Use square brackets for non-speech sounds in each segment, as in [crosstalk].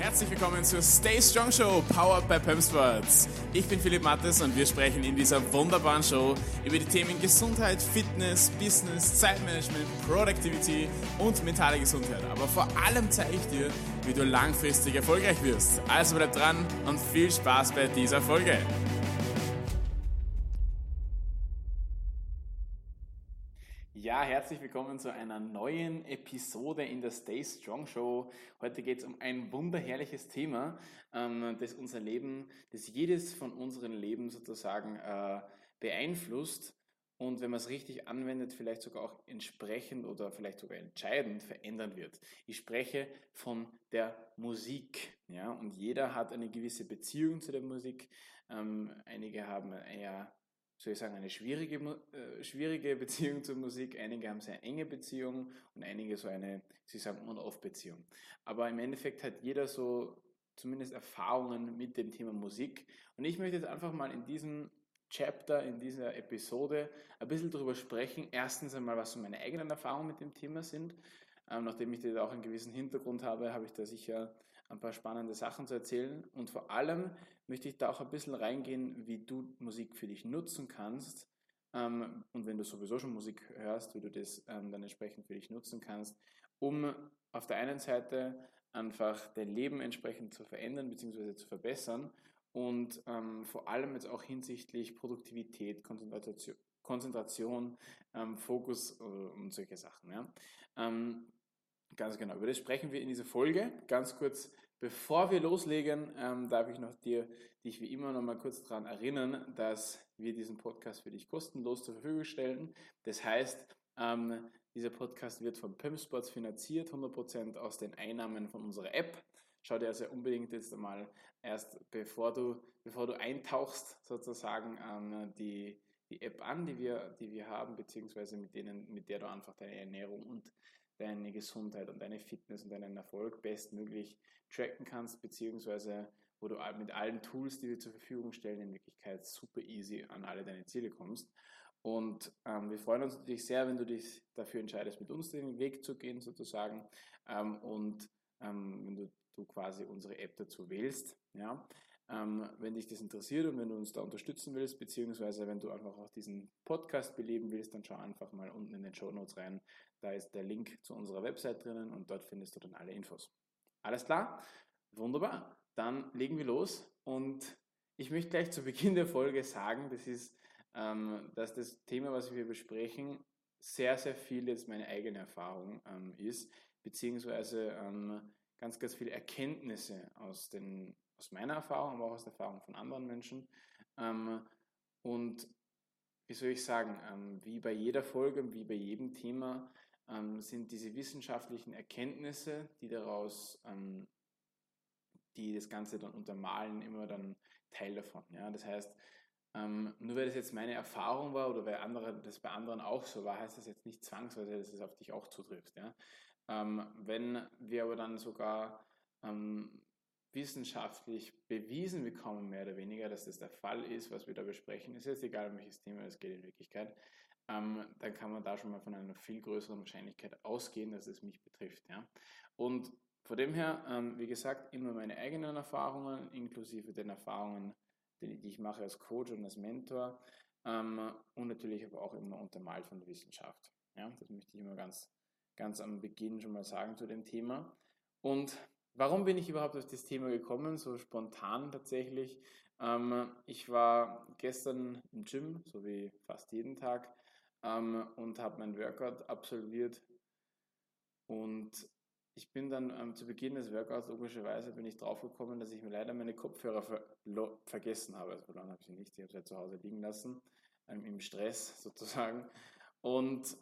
Herzlich willkommen zur Stay Strong Show, powered by Pump Sports. Ich bin Philipp Mattes und wir sprechen in dieser wunderbaren Show über die Themen Gesundheit, Fitness, Business, Zeitmanagement, Productivity und mentale Gesundheit. Aber vor allem zeige ich dir, wie du langfristig erfolgreich wirst. Also bleib dran und viel Spaß bei dieser Folge. Ja, herzlich willkommen zu einer neuen Episode in der Stay Strong Show. Heute geht es um ein wunderherrliches Thema, ähm, das unser Leben, das jedes von unseren Leben sozusagen äh, beeinflusst und wenn man es richtig anwendet, vielleicht sogar auch entsprechend oder vielleicht sogar entscheidend verändern wird. Ich spreche von der Musik. Ja, und jeder hat eine gewisse Beziehung zu der Musik. Ähm, einige haben eher soll ich sagen, eine schwierige, äh, schwierige Beziehung zur Musik. Einige haben sehr enge Beziehungen und einige so eine, sie sagen, On-Off-Beziehung. Aber im Endeffekt hat jeder so zumindest Erfahrungen mit dem Thema Musik. Und ich möchte jetzt einfach mal in diesem Chapter, in dieser Episode ein bisschen darüber sprechen. Erstens einmal, was so meine eigenen Erfahrungen mit dem Thema sind. Ähm, nachdem ich da auch einen gewissen Hintergrund habe, habe ich da sicher ein paar spannende Sachen zu erzählen. Und vor allem möchte ich da auch ein bisschen reingehen, wie du Musik für dich nutzen kannst. Ähm, und wenn du sowieso schon Musik hörst, wie du das ähm, dann entsprechend für dich nutzen kannst, um auf der einen Seite einfach dein Leben entsprechend zu verändern bzw. zu verbessern und ähm, vor allem jetzt auch hinsichtlich Produktivität, Konzentration, Konzentration ähm, Fokus äh, und solche Sachen. Ja. Ähm, ganz genau, über das sprechen wir in dieser Folge. Ganz kurz Bevor wir loslegen, ähm, darf ich noch dir, dich wie immer noch mal kurz daran erinnern, dass wir diesen Podcast für dich kostenlos zur Verfügung stellen. Das heißt, ähm, dieser Podcast wird von PIMSports finanziert, 100% aus den Einnahmen von unserer App. Schau dir also unbedingt jetzt einmal erst, bevor du, bevor du eintauchst, sozusagen ähm, die, die App an, die wir, die wir haben, beziehungsweise mit, denen, mit der du einfach deine Ernährung und deine Gesundheit und deine Fitness und deinen Erfolg bestmöglich tracken kannst, beziehungsweise wo du mit allen Tools, die wir zur Verfügung stellen, in Wirklichkeit super easy an alle deine Ziele kommst. Und ähm, wir freuen uns natürlich sehr, wenn du dich dafür entscheidest, mit uns den Weg zu gehen, sozusagen, ähm, und ähm, wenn du, du, quasi unsere App dazu wählst. Ja? Ähm, wenn dich das interessiert und wenn du uns da unterstützen willst, beziehungsweise wenn du einfach auch diesen Podcast beleben willst, dann schau einfach mal unten in den Show Notes rein. Da ist der Link zu unserer Website drinnen und dort findest du dann alle Infos. Alles klar? Wunderbar. Dann legen wir los und ich möchte gleich zu Beginn der Folge sagen, das ist, ähm, dass das Thema, was wir besprechen, sehr, sehr viel jetzt meine eigene Erfahrung ähm, ist, beziehungsweise ähm, ganz, ganz viele Erkenntnisse aus, den, aus meiner Erfahrung, aber auch aus der Erfahrung von anderen Menschen. Ähm, und wie soll ich sagen, ähm, wie bei jeder Folge, wie bei jedem Thema, ähm, sind diese wissenschaftlichen Erkenntnisse, die daraus, die das Ganze dann untermalen, immer dann Teil davon. Ja? Das heißt, ähm, nur weil das jetzt meine Erfahrung war oder weil andere, das bei anderen auch so war, heißt das jetzt nicht zwangsweise, dass es auf dich auch zutrifft. Ja? Ähm, wenn wir aber dann sogar ähm, wissenschaftlich bewiesen bekommen, mehr oder weniger, dass das der Fall ist, was wir da besprechen, ist jetzt egal, um welches Thema es geht in Wirklichkeit, ähm, dann kann man da schon mal von einer viel größeren Wahrscheinlichkeit ausgehen, dass es mich betrifft. Ja? Und von dem her, ähm, wie gesagt, immer meine eigenen Erfahrungen, inklusive den Erfahrungen, die, die ich mache als Coach und als Mentor ähm, und natürlich aber auch immer untermalt von der Wissenschaft. Ja? Das möchte ich immer ganz, ganz am Beginn schon mal sagen zu dem Thema. Und warum bin ich überhaupt auf das Thema gekommen, so spontan tatsächlich? Ähm, ich war gestern im Gym, so wie fast jeden Tag, ähm, und habe mein Workout absolviert. Und ich bin dann ähm, zu Beginn des Workouts logischerweise bin ich draufgekommen, dass ich mir leider meine Kopfhörer ver vergessen habe. Also dann habe ich sie nicht, ich habe sie ja zu Hause liegen lassen, ähm, im Stress [laughs] sozusagen. Und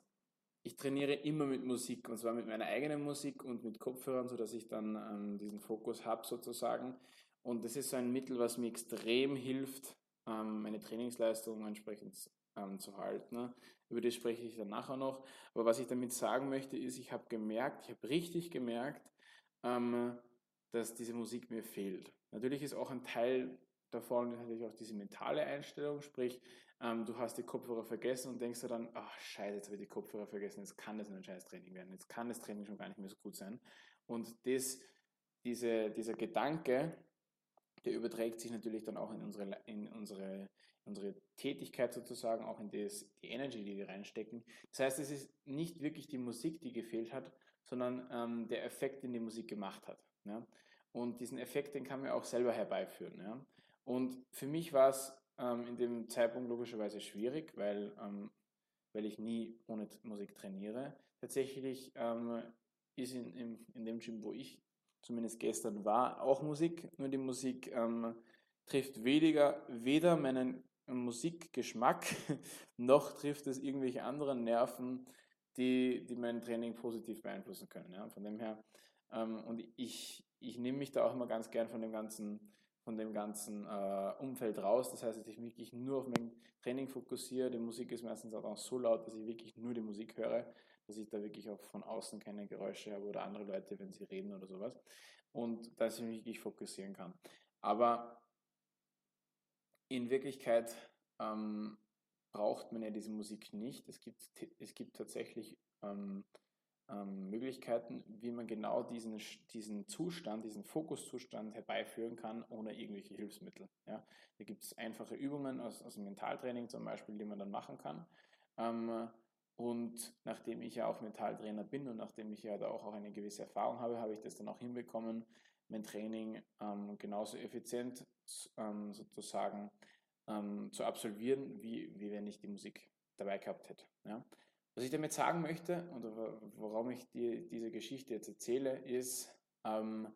ich trainiere immer mit Musik und zwar mit meiner eigenen Musik und mit Kopfhörern, sodass ich dann ähm, diesen Fokus habe sozusagen. Und das ist so ein Mittel, was mir extrem hilft, ähm, meine Trainingsleistung entsprechend ähm, zu halten. Ne? Über das spreche ich dann nachher noch. Aber was ich damit sagen möchte, ist, ich habe gemerkt, ich habe richtig gemerkt, ähm, dass diese Musik mir fehlt. Natürlich ist auch ein Teil davon natürlich auch diese mentale Einstellung, sprich, ähm, du hast die Kopfhörer vergessen und denkst dir dann, ach scheiße, jetzt habe ich die Kopfhörer vergessen, jetzt kann das ein scheiß Training werden, jetzt kann das Training schon gar nicht mehr so gut sein. Und das diese, dieser Gedanke, der überträgt sich natürlich dann auch in unsere, in unsere, unsere Tätigkeit sozusagen, auch in das, die Energy, die wir reinstecken. Das heißt, es ist nicht wirklich die Musik, die gefehlt hat, sondern ähm, der Effekt, den die Musik gemacht hat. Ja? Und diesen Effekt, den kann man auch selber herbeiführen. Ja? Und für mich war es ähm, in dem Zeitpunkt logischerweise schwierig, weil, ähm, weil ich nie ohne Musik trainiere. Tatsächlich ähm, ist in, in, in dem Gym, wo ich zumindest gestern war, auch Musik. Nur die Musik ähm, trifft weniger, weder meinen Musikgeschmack, [laughs] noch trifft es irgendwelche anderen Nerven, die, die mein Training positiv beeinflussen können. Ja? Von dem her, ähm, und ich, ich nehme mich da auch immer ganz gern von dem ganzen, von dem ganzen äh, Umfeld raus. Das heißt, dass ich wirklich nur auf mein Training fokussiere. Die Musik ist meistens auch so laut, dass ich wirklich nur die Musik höre dass ich da wirklich auch von außen keine Geräusche habe oder andere Leute, wenn sie reden oder sowas. Und dass ich mich wirklich fokussieren kann. Aber in Wirklichkeit ähm, braucht man ja diese Musik nicht. Es gibt, es gibt tatsächlich ähm, ähm, Möglichkeiten, wie man genau diesen, diesen Zustand, diesen Fokuszustand herbeiführen kann, ohne irgendwelche Hilfsmittel. Ja. Da gibt es einfache Übungen aus, aus dem Mentaltraining zum Beispiel, die man dann machen kann. Ähm, und nachdem ich ja auch Mentaltrainer bin und nachdem ich ja da auch eine gewisse Erfahrung habe, habe ich das dann auch hinbekommen, mein Training ähm, genauso effizient ähm, sozusagen ähm, zu absolvieren, wie, wie wenn ich die Musik dabei gehabt hätte. Ja? Was ich damit sagen möchte und warum ich dir diese Geschichte jetzt erzähle, ist, ähm,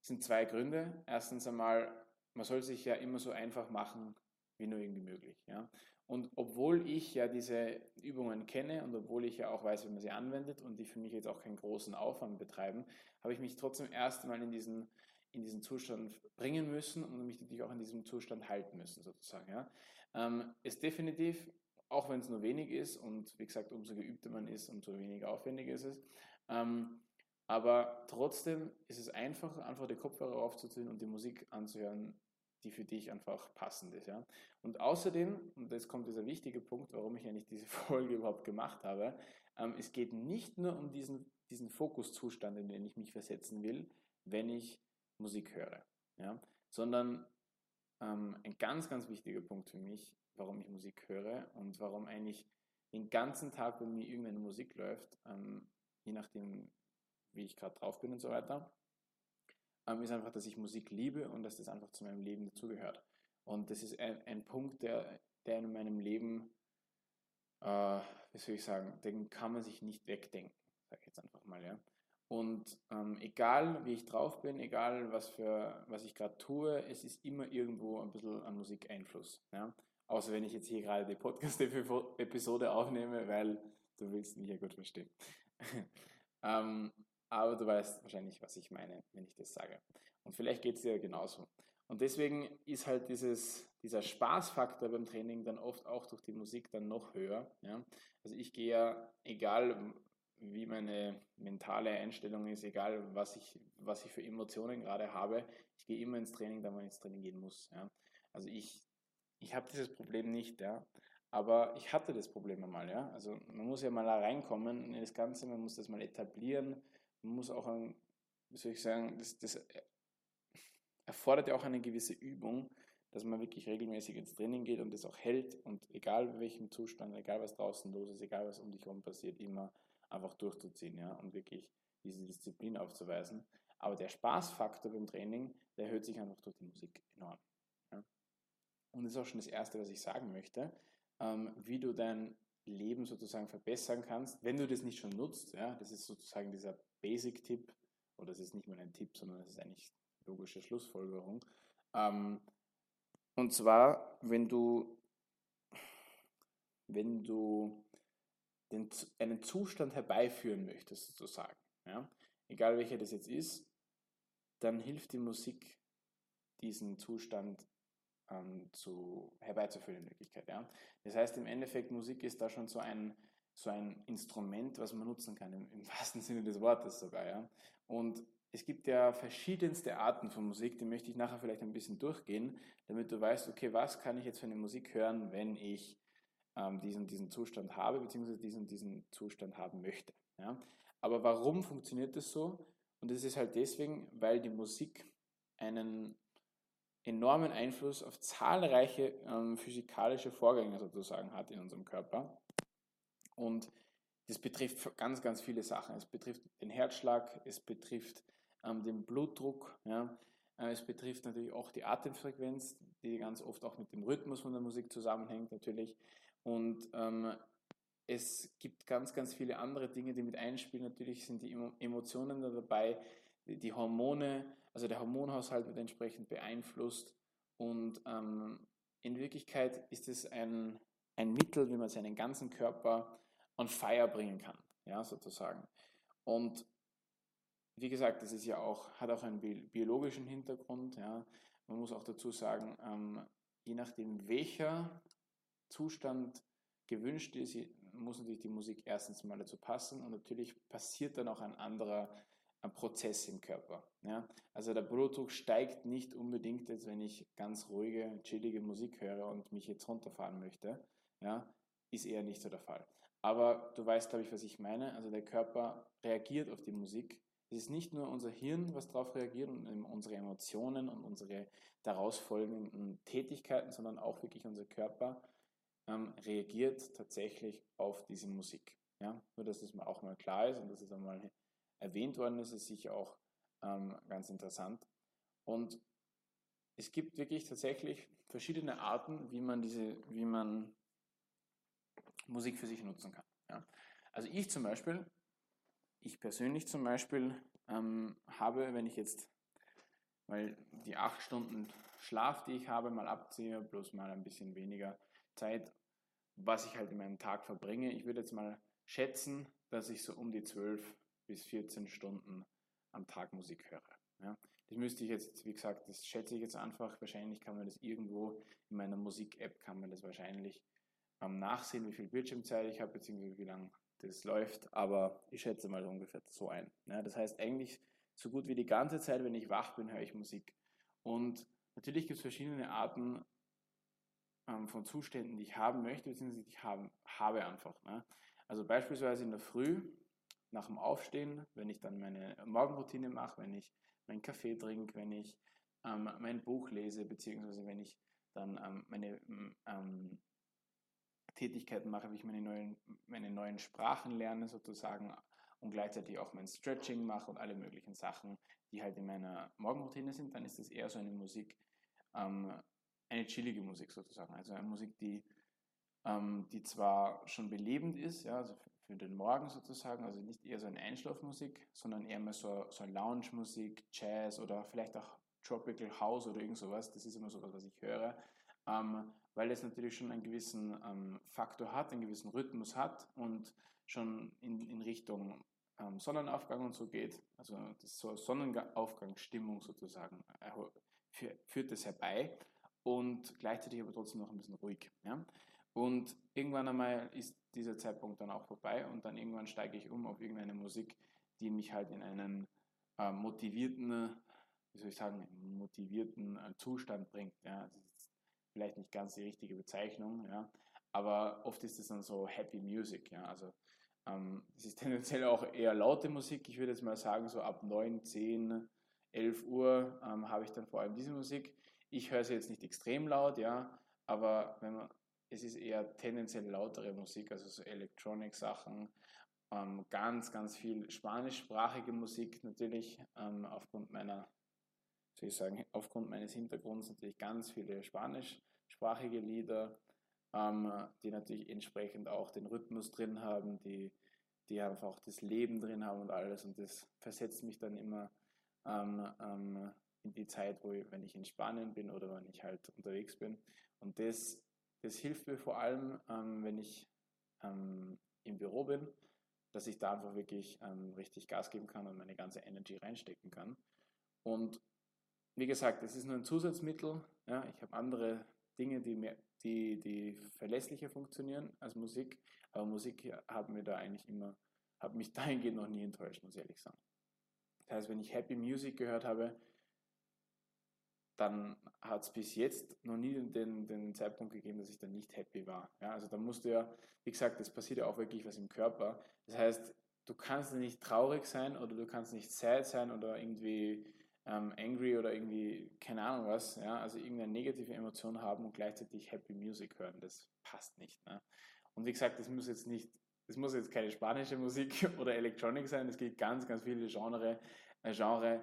sind zwei Gründe. Erstens einmal, man soll sich ja immer so einfach machen, wie nur irgendwie möglich. Ja? Und obwohl ich ja diese Übungen kenne und obwohl ich ja auch weiß, wie man sie anwendet und die für mich jetzt auch keinen großen Aufwand betreiben, habe ich mich trotzdem erst einmal in diesen, in diesen Zustand bringen müssen und mich natürlich auch in diesem Zustand halten müssen, sozusagen. Ja. Ähm, ist definitiv, auch wenn es nur wenig ist und wie gesagt, umso geübter man ist, umso weniger aufwendig ist es. Ähm, aber trotzdem ist es einfach, einfach die Kopfhörer aufzuziehen und die Musik anzuhören, die für dich einfach passend ist. Ja? Und außerdem, und jetzt kommt dieser wichtige Punkt, warum ich eigentlich diese [laughs] Folge überhaupt gemacht habe, ähm, es geht nicht nur um diesen, diesen Fokuszustand, in den ich mich versetzen will, wenn ich Musik höre, ja? sondern ähm, ein ganz, ganz wichtiger Punkt für mich, warum ich Musik höre und warum eigentlich den ganzen Tag bei mir irgendeine Musik läuft, ähm, je nachdem, wie ich gerade drauf bin und so weiter, ähm, ist einfach, dass ich Musik liebe und dass das einfach zu meinem Leben dazugehört. Und das ist ein, ein Punkt, der, der in meinem Leben, äh, wie soll ich sagen, den kann man sich nicht wegdenken, sage ich jetzt einfach mal, ja. Und ähm, egal wie ich drauf bin, egal was, für, was ich gerade tue, es ist immer irgendwo ein bisschen an Musik Einfluss. Ja? Außer wenn ich jetzt hier gerade die Podcast-Episode aufnehme, weil du willst mich ja gut verstehen. [laughs] ähm, aber du weißt wahrscheinlich, was ich meine, wenn ich das sage. Und vielleicht geht es dir genauso. Und deswegen ist halt dieses, dieser Spaßfaktor beim Training dann oft auch durch die Musik dann noch höher. Ja? Also ich gehe ja, egal wie meine mentale Einstellung ist, egal was ich, was ich für Emotionen gerade habe, ich gehe immer ins Training, wenn ich ins Training gehen muss. Ja? Also ich, ich habe dieses Problem nicht, ja. Aber ich hatte das Problem einmal, ja. Also man muss ja mal da reinkommen in das Ganze, man muss das mal etablieren, man muss auch, ein, wie soll ich sagen, das, das erfordert ja auch eine gewisse Übung, dass man wirklich regelmäßig ins Training geht und das auch hält und egal in welchem Zustand, egal was draußen los ist, egal was um dich herum passiert, immer einfach durchzuziehen ja, und wirklich diese Disziplin aufzuweisen. Aber der Spaßfaktor beim Training, der erhöht sich einfach durch die Musik enorm. Und das ist auch schon das Erste, was ich sagen möchte, ähm, wie du dein Leben sozusagen verbessern kannst, wenn du das nicht schon nutzt. Ja, das ist sozusagen dieser Basic-Tipp, oder das ist nicht mal ein Tipp, sondern das ist eigentlich logische Schlussfolgerung. Ähm, und zwar, wenn du, wenn du den, einen Zustand herbeiführen möchtest, sozusagen, ja, egal welcher das jetzt ist, dann hilft die Musik, diesen Zustand ähm, zu, herbeizuführen in Wirklichkeit. Ja. Das heißt, im Endeffekt, Musik ist da schon so ein, so ein Instrument, was man nutzen kann, im, im [laughs] wahrsten Sinne des Wortes sogar. Ja. Und es gibt ja verschiedenste Arten von Musik, die möchte ich nachher vielleicht ein bisschen durchgehen, damit du weißt, okay, was kann ich jetzt für eine Musik hören, wenn ich ähm, diesen, diesen Zustand habe, beziehungsweise diesen, diesen Zustand haben möchte. Ja? Aber warum funktioniert das so? Und das ist halt deswegen, weil die Musik einen enormen Einfluss auf zahlreiche ähm, physikalische Vorgänge sozusagen hat in unserem Körper. Und das betrifft ganz, ganz viele Sachen. Es betrifft den Herzschlag, es betrifft ähm, den Blutdruck, ja. Äh, es betrifft natürlich auch die Atemfrequenz, die ganz oft auch mit dem Rhythmus von der Musik zusammenhängt natürlich. Und ähm, es gibt ganz, ganz viele andere Dinge, die mit einspielen. Natürlich sind die Emotionen da dabei, die Hormone, also der Hormonhaushalt wird entsprechend beeinflusst. Und ähm, in Wirklichkeit ist es ein, ein Mittel, wie man seinen ganzen Körper on fire bringen kann, ja, sozusagen. Und wie gesagt, das ist ja auch, hat auch einen biologischen Hintergrund, ja. Man muss auch dazu sagen, ähm, je nachdem welcher Zustand gewünscht ist, muss natürlich die Musik erstens mal dazu passen und natürlich passiert dann auch ein anderer Prozess im Körper. Ja? Also der Blutdruck steigt nicht unbedingt jetzt, wenn ich ganz ruhige, chillige Musik höre und mich jetzt runterfahren möchte. Ja? Ist eher nicht so der Fall. Aber du weißt, glaube ich, was ich meine. Also der Körper reagiert auf die Musik. Es ist nicht nur unser Hirn, was darauf reagiert und unsere Emotionen und unsere daraus folgenden Tätigkeiten, sondern auch wirklich unser Körper ähm, reagiert tatsächlich auf diese Musik. Ja? Nur, dass es mal auch mal klar ist und dass es einmal erwähnt worden ist, ist sicher auch ähm, ganz interessant. Und es gibt wirklich tatsächlich verschiedene Arten, wie man diese, wie man Musik für sich nutzen kann. Ja. Also ich zum Beispiel, ich persönlich zum Beispiel ähm, habe, wenn ich jetzt weil die acht Stunden Schlaf, die ich habe, mal abziehe, bloß mal ein bisschen weniger Zeit, was ich halt in meinem Tag verbringe. Ich würde jetzt mal schätzen, dass ich so um die zwölf bis 14 Stunden am Tag Musik höre. Ja. Das müsste ich jetzt, wie gesagt, das schätze ich jetzt einfach. Wahrscheinlich kann man das irgendwo in meiner Musik-App kann man das wahrscheinlich ähm, nachsehen, wie viel Bildschirmzeit ich habe, beziehungsweise wie lange das läuft. Aber ich schätze mal ungefähr so ein. Ja, das heißt eigentlich so gut wie die ganze Zeit, wenn ich wach bin, höre ich Musik. Und natürlich gibt es verschiedene Arten ähm, von Zuständen, die ich haben möchte, beziehungsweise die ich haben, habe einfach. Ne? Also beispielsweise in der Früh nach dem Aufstehen, wenn ich dann meine Morgenroutine mache, wenn ich meinen Kaffee trinke, wenn ich ähm, mein Buch lese, beziehungsweise wenn ich dann ähm, meine ähm, Tätigkeiten mache, wie ich meine neuen, meine neuen Sprachen lerne sozusagen und gleichzeitig auch mein Stretching mache und alle möglichen Sachen, die halt in meiner Morgenroutine sind, dann ist das eher so eine Musik, ähm, eine chillige Musik sozusagen. Also eine Musik, die, ähm, die zwar schon belebend ist, ja, also für den Morgen sozusagen, also nicht eher so eine Einschlafmusik, sondern eher mehr so, so Lounge-Musik, Jazz oder vielleicht auch Tropical House oder irgend sowas. Das ist immer sowas, was ich höre, ähm, weil es natürlich schon einen gewissen ähm, Faktor hat, einen gewissen Rhythmus hat und schon in, in Richtung ähm, Sonnenaufgang und so geht. Also das so Sonnenaufgangsstimmung sozusagen äh, führt das herbei und gleichzeitig aber trotzdem noch ein bisschen ruhig. Ja? Und irgendwann einmal ist dieser Zeitpunkt dann auch vorbei und dann irgendwann steige ich um auf irgendeine Musik, die mich halt in einen äh, motivierten, wie soll ich sagen, motivierten äh, Zustand bringt. Ja. Das ist vielleicht nicht ganz die richtige Bezeichnung, ja. aber oft ist es dann so Happy Music. Ja. Also ähm, es ist [laughs] tendenziell auch eher laute Musik. Ich würde jetzt mal sagen, so ab 9, 10, 11 Uhr ähm, habe ich dann vor allem diese Musik. Ich höre sie jetzt nicht extrem laut, ja, aber wenn man es ist eher tendenziell lautere Musik, also so Electronic-Sachen, ähm, ganz, ganz viel spanischsprachige Musik natürlich, ähm, aufgrund meiner, soll ich sagen, aufgrund meines Hintergrunds natürlich ganz viele spanischsprachige Lieder, ähm, die natürlich entsprechend auch den Rhythmus drin haben, die, die einfach auch das Leben drin haben und alles. Und das versetzt mich dann immer ähm, ähm, in die Zeit, wo ich, wenn ich in Spanien bin oder wenn ich halt unterwegs bin. Und das das hilft mir vor allem, ähm, wenn ich ähm, im Büro bin, dass ich da einfach wirklich ähm, richtig Gas geben kann und meine ganze Energy reinstecken kann. Und wie gesagt, es ist nur ein Zusatzmittel. Ja, ich habe andere Dinge, die, mehr, die, die verlässlicher funktionieren als Musik. Aber Musik hat mir da eigentlich immer, hat mich [laughs] dahingehend noch nie enttäuscht, muss ich ehrlich sagen. Das heißt, wenn ich Happy Music gehört habe, dann hat es bis jetzt noch nie den, den Zeitpunkt gegeben, dass ich dann nicht happy war. Ja, also da musste ja, wie gesagt, es passiert ja auch wirklich was im Körper. Das heißt, du kannst nicht traurig sein oder du kannst nicht sad sein oder irgendwie ähm, angry oder irgendwie keine Ahnung was, ja, also irgendeine negative Emotion haben und gleichzeitig Happy Music hören. Das passt nicht. Ne? Und wie gesagt, das muss jetzt nicht, das muss jetzt keine spanische Musik [laughs] oder Electronic sein. Es gibt ganz, ganz viele Genre, äh, Genres,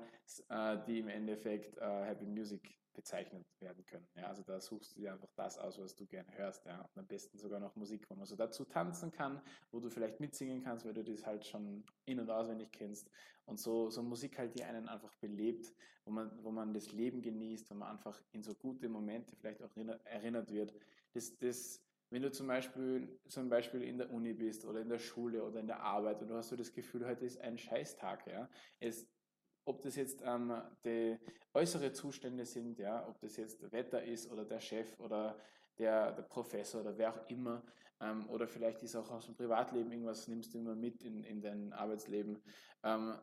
äh, die im Endeffekt äh, Happy Music bezeichnet werden können. Ja, also da suchst du dir einfach das aus, was du gerne hörst. Ja. Und am besten sogar noch Musik, wo man so dazu tanzen kann, wo du vielleicht mitsingen kannst, weil du das halt schon in- und auswendig kennst. Und so, so Musik halt, die einen einfach belebt, wo man, wo man das Leben genießt, wo man einfach in so gute Momente vielleicht auch erinnert wird. Das, das, wenn du zum Beispiel, zum Beispiel in der Uni bist oder in der Schule oder in der Arbeit und du hast so das Gefühl, heute ist ein Scheißtag, ja. Es, ob das jetzt ähm, die äußere Zustände sind, ja, ob das jetzt Wetter ist oder der Chef oder der, der Professor oder wer auch immer, ähm, oder vielleicht ist auch aus dem Privatleben irgendwas, nimmst du immer mit in, in dein Arbeitsleben. Ähm,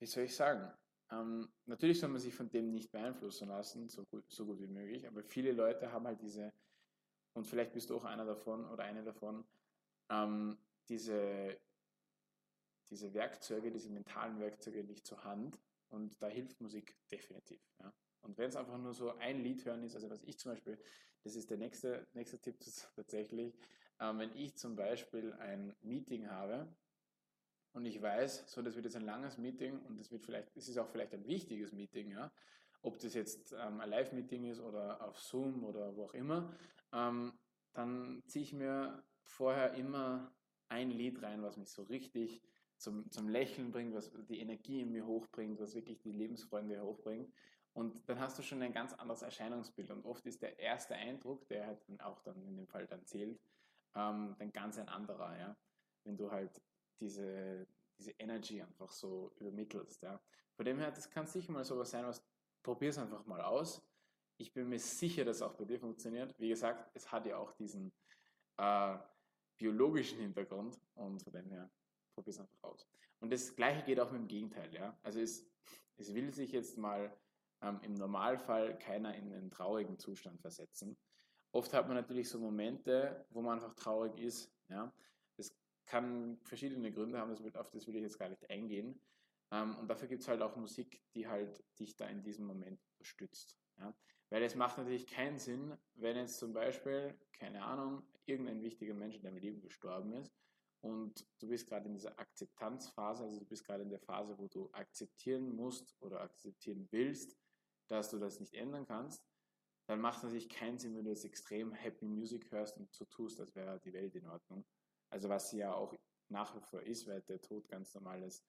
wie soll ich sagen? Ähm, natürlich soll man sich von dem nicht beeinflussen lassen, so gut, so gut wie möglich, aber viele Leute haben halt diese, und vielleicht bist du auch einer davon oder eine davon, ähm, diese diese Werkzeuge, diese mentalen Werkzeuge nicht zur Hand und da hilft Musik definitiv. Ja. Und wenn es einfach nur so ein Lied hören ist, also was ich zum Beispiel, das ist der nächste, nächste Tipp [laughs] tatsächlich, ähm, wenn ich zum Beispiel ein Meeting habe und ich weiß, so das wird jetzt ein langes Meeting und das wird vielleicht, es ist auch vielleicht ein wichtiges Meeting, ja, ob das jetzt ähm, ein Live-Meeting ist oder auf Zoom oder wo auch immer, ähm, dann ziehe ich mir vorher immer ein Lied rein, was mich so richtig zum, zum Lächeln bringt, was die Energie in mir hochbringt, was wirklich die Lebensfreude hochbringt. Und dann hast du schon ein ganz anderes Erscheinungsbild. Und oft ist der erste Eindruck, der halt auch dann in dem Fall dann zählt, ähm, dann ganz ein anderer, ja. Wenn du halt diese, diese Energy einfach so übermittelst, ja. Von dem her, das kann sicher mal sowas sein, was probier es einfach mal aus. Ich bin mir sicher, dass auch bei dir funktioniert. Wie gesagt, es hat ja auch diesen äh, biologischen Hintergrund und von dem her probier es einfach aus. Und das Gleiche geht auch mit dem Gegenteil. Ja? Also es, es will sich jetzt mal ähm, im Normalfall keiner in einen traurigen Zustand versetzen. Oft hat man natürlich so Momente, wo man einfach traurig ist. Ja? Das kann verschiedene Gründe haben, das wird, auf das will ich jetzt gar nicht eingehen. Ähm, und dafür gibt es halt auch Musik, die halt dich da in diesem Moment unterstützt. Ja? Weil es macht natürlich keinen Sinn, wenn jetzt zum Beispiel, keine Ahnung, irgendein wichtiger Mensch in deinem Leben gestorben ist und du bist gerade in dieser Akzeptanzphase, also du bist gerade in der Phase, wo du akzeptieren musst oder akzeptieren willst, dass du das nicht ändern kannst, dann macht es natürlich keinen Sinn, wenn du jetzt extrem Happy Music hörst und so tust, als wäre die Welt in Ordnung. Also was sie ja auch nach wie vor ist, weil der Tod ganz normales,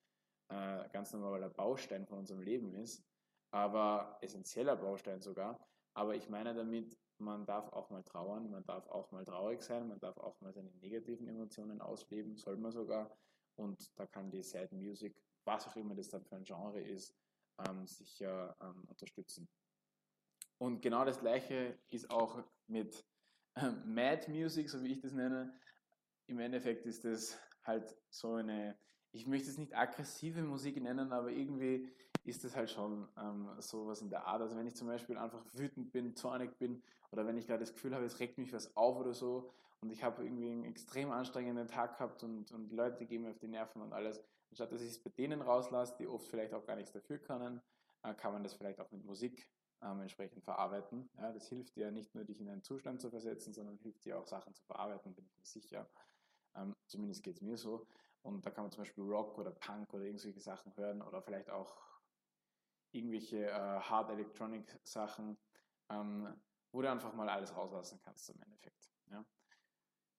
äh, ganz normaler Baustein von unserem Leben ist, aber essentieller Baustein sogar. Aber ich meine damit, man darf auch mal trauern, man darf auch mal traurig sein, man darf auch mal seine negativen Emotionen ausleben, soll man sogar. Und da kann die Sad Music, was auch immer das dann für ein Genre ist, ähm, sicher ähm, unterstützen. Und genau das gleiche ist auch mit ähm, Mad Music, so wie ich das nenne. Im Endeffekt ist das halt so eine, ich möchte es nicht aggressive Musik nennen, aber irgendwie ist das halt schon ähm, sowas in der Art. Also wenn ich zum Beispiel einfach wütend bin, zornig bin oder wenn ich gerade das Gefühl habe, es regt mich was auf oder so und ich habe irgendwie einen extrem anstrengenden Tag gehabt und, und Leute gehen mir auf die Nerven und alles, anstatt dass ich es bei denen rauslasse, die oft vielleicht auch gar nichts dafür können, äh, kann man das vielleicht auch mit Musik ähm, entsprechend verarbeiten. Ja, das hilft dir nicht nur, dich in einen Zustand zu versetzen, sondern hilft dir auch Sachen zu verarbeiten, bin ich mir sicher. Ähm, zumindest geht es mir so. Und da kann man zum Beispiel Rock oder Punk oder irgendwelche Sachen hören oder vielleicht auch irgendwelche äh, Hard Electronic Sachen, ähm, wo du einfach mal alles rauslassen kannst im Endeffekt. Ja.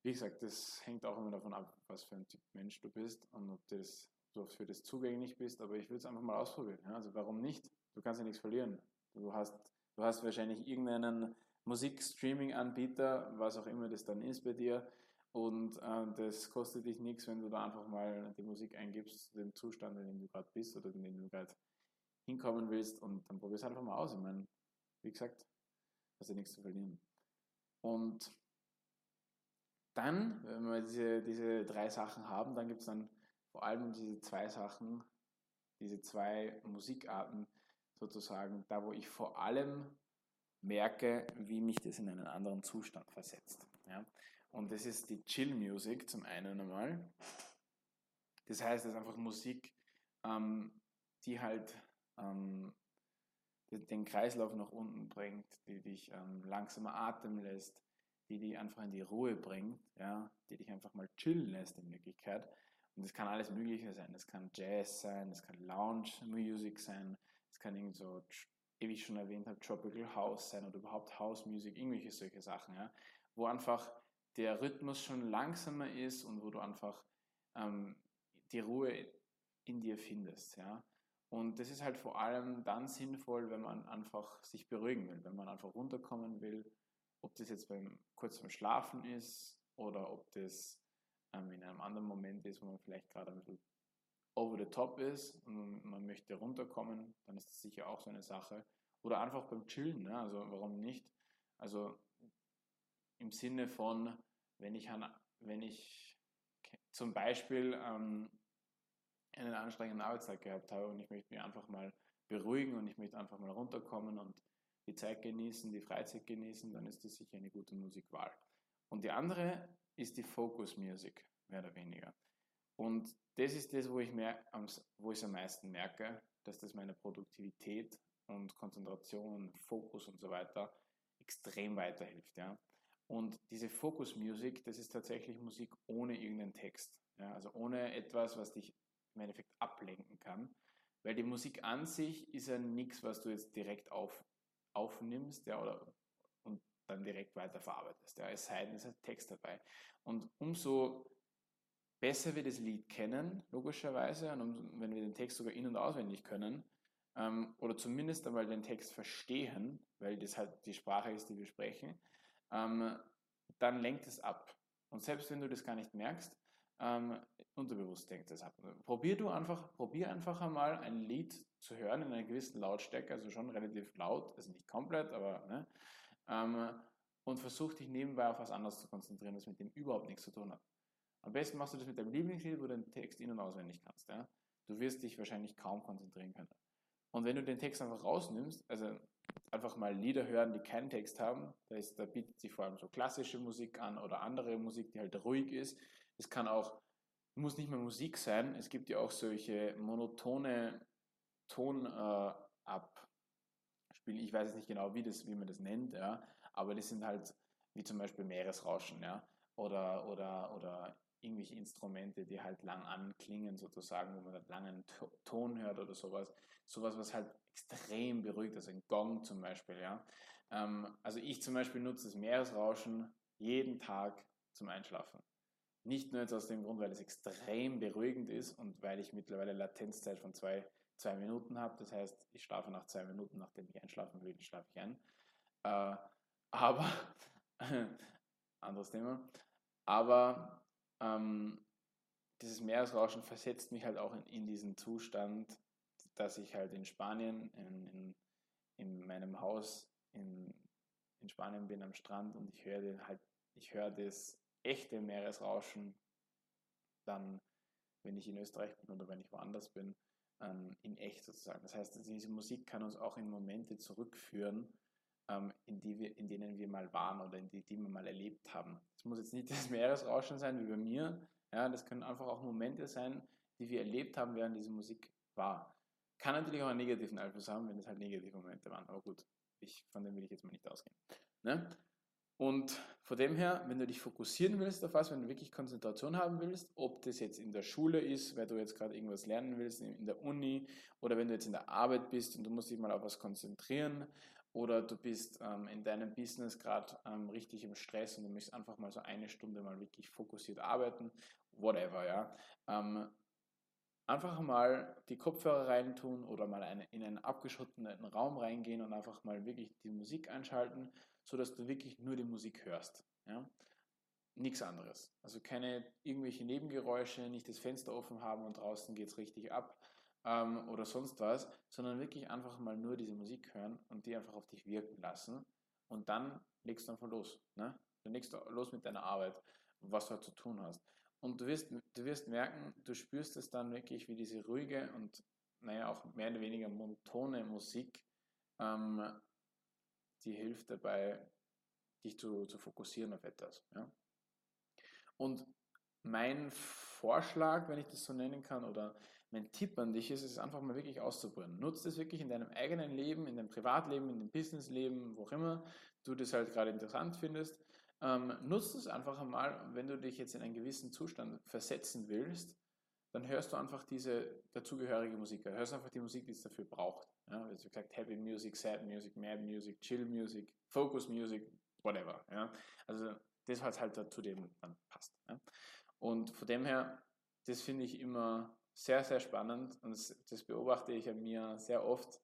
Wie gesagt, das hängt auch immer davon ab, was für ein Typ Mensch du bist und ob das, du für das zugänglich bist, aber ich würde es einfach mal ausprobieren. Ja. Also warum nicht? Du kannst ja nichts verlieren. Du hast, du hast wahrscheinlich irgendeinen Musikstreaming-Anbieter, was auch immer das dann ist bei dir, und äh, das kostet dich nichts, wenn du da einfach mal die Musik eingibst, den Zustand, in dem du gerade bist oder in dem du gerade hinkommen willst und dann probier es einfach mal aus. Ich meine, wie gesagt, hast du nichts zu verlieren. Und dann, wenn wir diese, diese drei Sachen haben, dann gibt es dann vor allem diese zwei Sachen, diese zwei Musikarten sozusagen, da wo ich vor allem merke, wie mich das in einen anderen Zustand versetzt. Ja? Und das ist die Chill Music zum einen einmal. Das heißt, es ist einfach Musik, ähm, die halt ähm, den Kreislauf nach unten bringt, die dich ähm, langsamer atmen lässt, die dich einfach in die Ruhe bringt, ja, die dich einfach mal chillen lässt in Wirklichkeit. Und das kann alles Mögliche sein. Das kann Jazz sein, das kann Lounge Music sein, es kann irgend so, wie ich schon erwähnt habe, Tropical House sein oder überhaupt House Music, irgendwelche solche Sachen, ja, wo einfach der Rhythmus schon langsamer ist und wo du einfach ähm, die Ruhe in dir findest, ja. Und das ist halt vor allem dann sinnvoll, wenn man einfach sich beruhigen will, wenn man einfach runterkommen will, ob das jetzt beim kurz beim Schlafen ist oder ob das ähm, in einem anderen Moment ist, wo man vielleicht gerade ein bisschen over the top ist und man möchte runterkommen, dann ist das sicher auch so eine Sache. Oder einfach beim Chillen, ne? also warum nicht? Also im Sinne von, wenn ich, an, wenn ich zum Beispiel ähm, einen anstrengenden Arbeitstag gehabt habe und ich möchte mich einfach mal beruhigen und ich möchte einfach mal runterkommen und die Zeit genießen, die Freizeit genießen, dann ist das sicher eine gute Musikwahl. Und die andere ist die Focus Music, mehr oder weniger. Und das ist das, wo ich, es am meisten merke, dass das meine Produktivität und Konzentration, Fokus und so weiter extrem weiterhilft. Ja? Und diese Focus Music, das ist tatsächlich Musik ohne irgendeinen Text. Ja? Also ohne etwas, was dich im Endeffekt ablenken kann. Weil die Musik an sich ist ja nichts, was du jetzt direkt auf, aufnimmst ja, oder, und dann direkt weiterverarbeitest. Ja. Es sei denn, es hat Text dabei. Und umso besser wir das Lied kennen, logischerweise, und um, wenn wir den Text sogar in- und auswendig können, ähm, oder zumindest einmal den Text verstehen, weil das halt die Sprache ist, die wir sprechen, ähm, dann lenkt es ab. Und selbst wenn du das gar nicht merkst, ähm, unterbewusst denkt das ab. Probier du einfach, probier einfach einmal ein Lied zu hören in einer gewissen Lautstärke, also schon relativ laut, also nicht komplett, aber ne, ähm, und versuch dich nebenbei auf was anderes zu konzentrieren, das mit dem überhaupt nichts zu tun hat. Am besten machst du das mit deinem Lieblingslied, wo du den Text in- und auswendig kannst. Ja? Du wirst dich wahrscheinlich kaum konzentrieren können. Und wenn du den Text einfach rausnimmst, also einfach mal Lieder hören, die keinen Text haben, da, ist, da bietet sich vor allem so klassische Musik an oder andere Musik, die halt ruhig ist. Es kann auch, muss nicht mehr Musik sein, es gibt ja auch solche monotone Tonabspiele, äh, ich weiß jetzt nicht genau, wie, das, wie man das nennt, ja, aber die sind halt wie zum Beispiel Meeresrauschen, ja, oder, oder, oder irgendwelche Instrumente, die halt lang anklingen sozusagen, wo man einen langen Ton hört oder sowas. Sowas, was halt extrem beruhigt, also ein Gong zum Beispiel, ja. Ähm, also ich zum Beispiel nutze das Meeresrauschen jeden Tag zum Einschlafen. Nicht nur jetzt aus dem Grund, weil es extrem beruhigend ist und weil ich mittlerweile Latenzzeit von zwei, zwei Minuten habe. Das heißt, ich schlafe nach zwei Minuten, nachdem ich einschlafen will, schlafe ich ein. Äh, aber, [laughs] anderes Thema. Aber ähm, dieses Meeresrauschen versetzt mich halt auch in, in, diesen Zustand, dass ich halt in Spanien, in, in, in meinem Haus in, in Spanien bin am Strand und ich höre halt, ich höre das echte Meeresrauschen dann, wenn ich in Österreich bin oder wenn ich woanders bin, ähm, in echt sozusagen. Das heißt, diese Musik kann uns auch in Momente zurückführen, in, die wir, in denen wir mal waren oder in die, die wir mal erlebt haben. Es muss jetzt nicht das Meeresrauschen sein wie bei mir, ja, das können einfach auch Momente sein, die wir erlebt haben, während diese Musik war. Kann natürlich auch einen negativen Einfluss haben, wenn es halt negative Momente waren, aber gut, ich, von dem will ich jetzt mal nicht ausgehen. Ne? Und von dem her, wenn du dich fokussieren willst auf was, wenn du wirklich Konzentration haben willst, ob das jetzt in der Schule ist, weil du jetzt gerade irgendwas lernen willst, in der Uni, oder wenn du jetzt in der Arbeit bist und du musst dich mal auf was konzentrieren, oder du bist ähm, in deinem Business gerade ähm, richtig im Stress und du möchtest einfach mal so eine Stunde mal wirklich fokussiert arbeiten, whatever, ja. Ähm, einfach mal die Kopfhörer reintun oder mal eine, in einen abgeschotteten Raum reingehen und einfach mal wirklich die Musik einschalten so dass du wirklich nur die Musik hörst. Ja? Nichts anderes. Also keine irgendwelche Nebengeräusche, nicht das Fenster offen haben und draußen geht es richtig ab ähm, oder sonst was, sondern wirklich einfach mal nur diese Musik hören und die einfach auf dich wirken lassen und dann legst du einfach los. Ne? Dann legst du los mit deiner Arbeit, was du halt zu tun hast. Und du wirst, du wirst merken, du spürst es dann wirklich, wie diese ruhige und naja auch mehr oder weniger monotone Musik ähm, die hilft dabei, dich zu, zu fokussieren auf etwas. Ja? Und mein Vorschlag, wenn ich das so nennen kann, oder mein Tipp an dich ist, es einfach mal wirklich auszuprobieren. Nutze das wirklich in deinem eigenen Leben, in deinem Privatleben, in deinem Businessleben, wo auch immer du das halt gerade interessant findest. Ähm, nutze es einfach einmal, wenn du dich jetzt in einen gewissen Zustand versetzen willst, dann hörst du einfach diese dazugehörige Musik. Du hörst einfach die Musik, die es dafür braucht. Ja, also gesagt, Happy Music, Sad Music, Mad Music, Chill Music, Focus Music, whatever. Ja. Also das was halt zu dem dann passt. Ja. Und von dem her, das finde ich immer sehr, sehr spannend und das, das beobachte ich an mir sehr oft.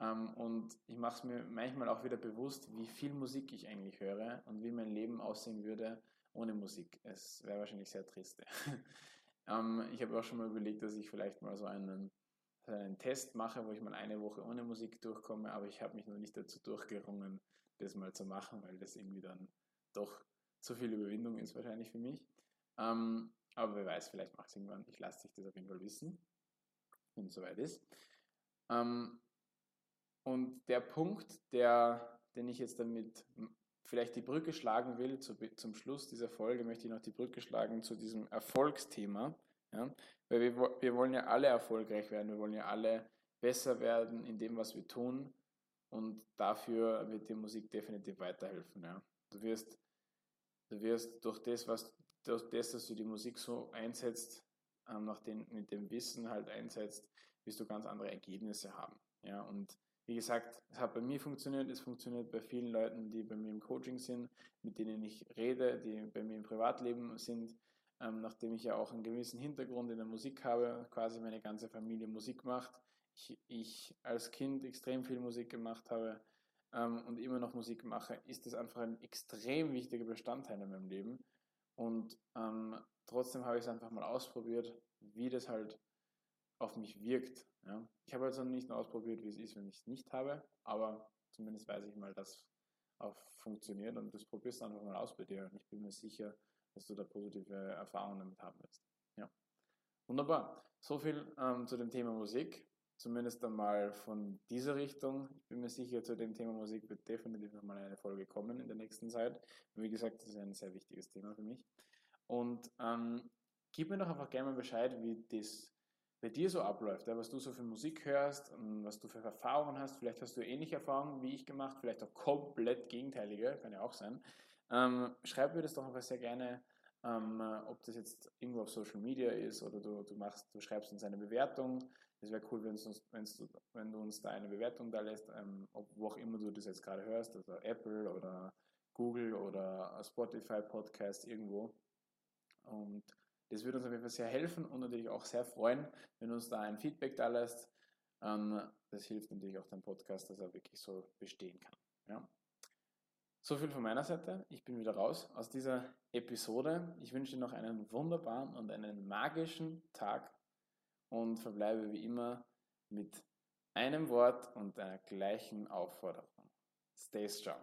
Ähm, und ich mache es mir manchmal auch wieder bewusst, wie viel Musik ich eigentlich höre und wie mein Leben aussehen würde ohne Musik. Es wäre wahrscheinlich sehr trist. [laughs] ähm, ich habe auch schon mal überlegt, dass ich vielleicht mal so einen, einen Test mache, wo ich mal eine Woche ohne Musik durchkomme, aber ich habe mich noch nicht dazu durchgerungen, das mal zu machen, weil das irgendwie dann doch zu viel Überwindung ist wahrscheinlich für mich. Ähm, aber wer weiß, vielleicht macht es irgendwann. Ich lasse dich das auf jeden Fall wissen, wenn es soweit ist. Ähm, und der Punkt, der, den ich jetzt damit vielleicht die Brücke schlagen will, zu, zum Schluss dieser Folge möchte ich noch die Brücke schlagen zu diesem Erfolgsthema. Ja? Weil wir, wir wollen ja alle erfolgreich werden, wir wollen ja alle besser werden in dem, was wir tun. Und dafür wird die Musik definitiv weiterhelfen. Ja? Du, wirst, du wirst durch das, was das, dass du die Musik so einsetzt, ähm, nach den, mit dem Wissen halt einsetzt, wirst du ganz andere Ergebnisse haben. Ja? Und wie gesagt, es hat bei mir funktioniert, es funktioniert bei vielen Leuten, die bei mir im Coaching sind, mit denen ich rede, die bei mir im Privatleben sind, ähm, nachdem ich ja auch einen gewissen Hintergrund in der Musik habe, quasi meine ganze Familie Musik macht. Ich, ich als Kind extrem viel Musik gemacht habe ähm, und immer noch Musik mache, ist das einfach ein extrem wichtiger Bestandteil in meinem Leben. Und ähm, trotzdem habe ich es einfach mal ausprobiert, wie das halt auf mich wirkt. Ja. Ich habe also nicht nur ausprobiert, wie es ist, wenn ich es nicht habe, aber zumindest weiß ich mal, dass auch funktioniert und das probierst du einfach mal aus bei dir. Und ich bin mir sicher, dass du da positive Erfahrungen damit haben wirst. Ja. Wunderbar. So viel ähm, zu dem Thema Musik. Zumindest einmal von dieser Richtung. Ich bin mir sicher, zu dem Thema Musik wird definitiv nochmal eine Folge kommen in der nächsten Zeit. Wie gesagt, das ist ein sehr wichtiges Thema für mich. Und ähm, gib mir doch einfach gerne mal Bescheid, wie das bei dir so abläuft, ja, was du so für Musik hörst und was du für Erfahrungen hast. Vielleicht hast du ähnliche Erfahrungen wie ich gemacht, vielleicht auch komplett gegenteilige, kann ja auch sein. Ähm, schreib mir das doch einfach sehr gerne, ähm, ob das jetzt irgendwo auf Social Media ist oder du, du machst, du schreibst uns eine Bewertung. Es wäre cool, uns, du, wenn du uns da eine Bewertung da lässt, ähm, ob, wo auch immer du das jetzt gerade hörst, also Apple oder Google oder Spotify Podcast irgendwo. Und das würde uns auf jeden Fall sehr helfen und natürlich auch sehr freuen, wenn du uns da ein Feedback da lässt. Ähm, das hilft natürlich auch dem Podcast, dass er wirklich so bestehen kann. Ja. So viel von meiner Seite. Ich bin wieder raus aus dieser Episode. Ich wünsche dir noch einen wunderbaren und einen magischen Tag und verbleibe wie immer mit einem Wort und einer gleichen Aufforderung. Stay strong.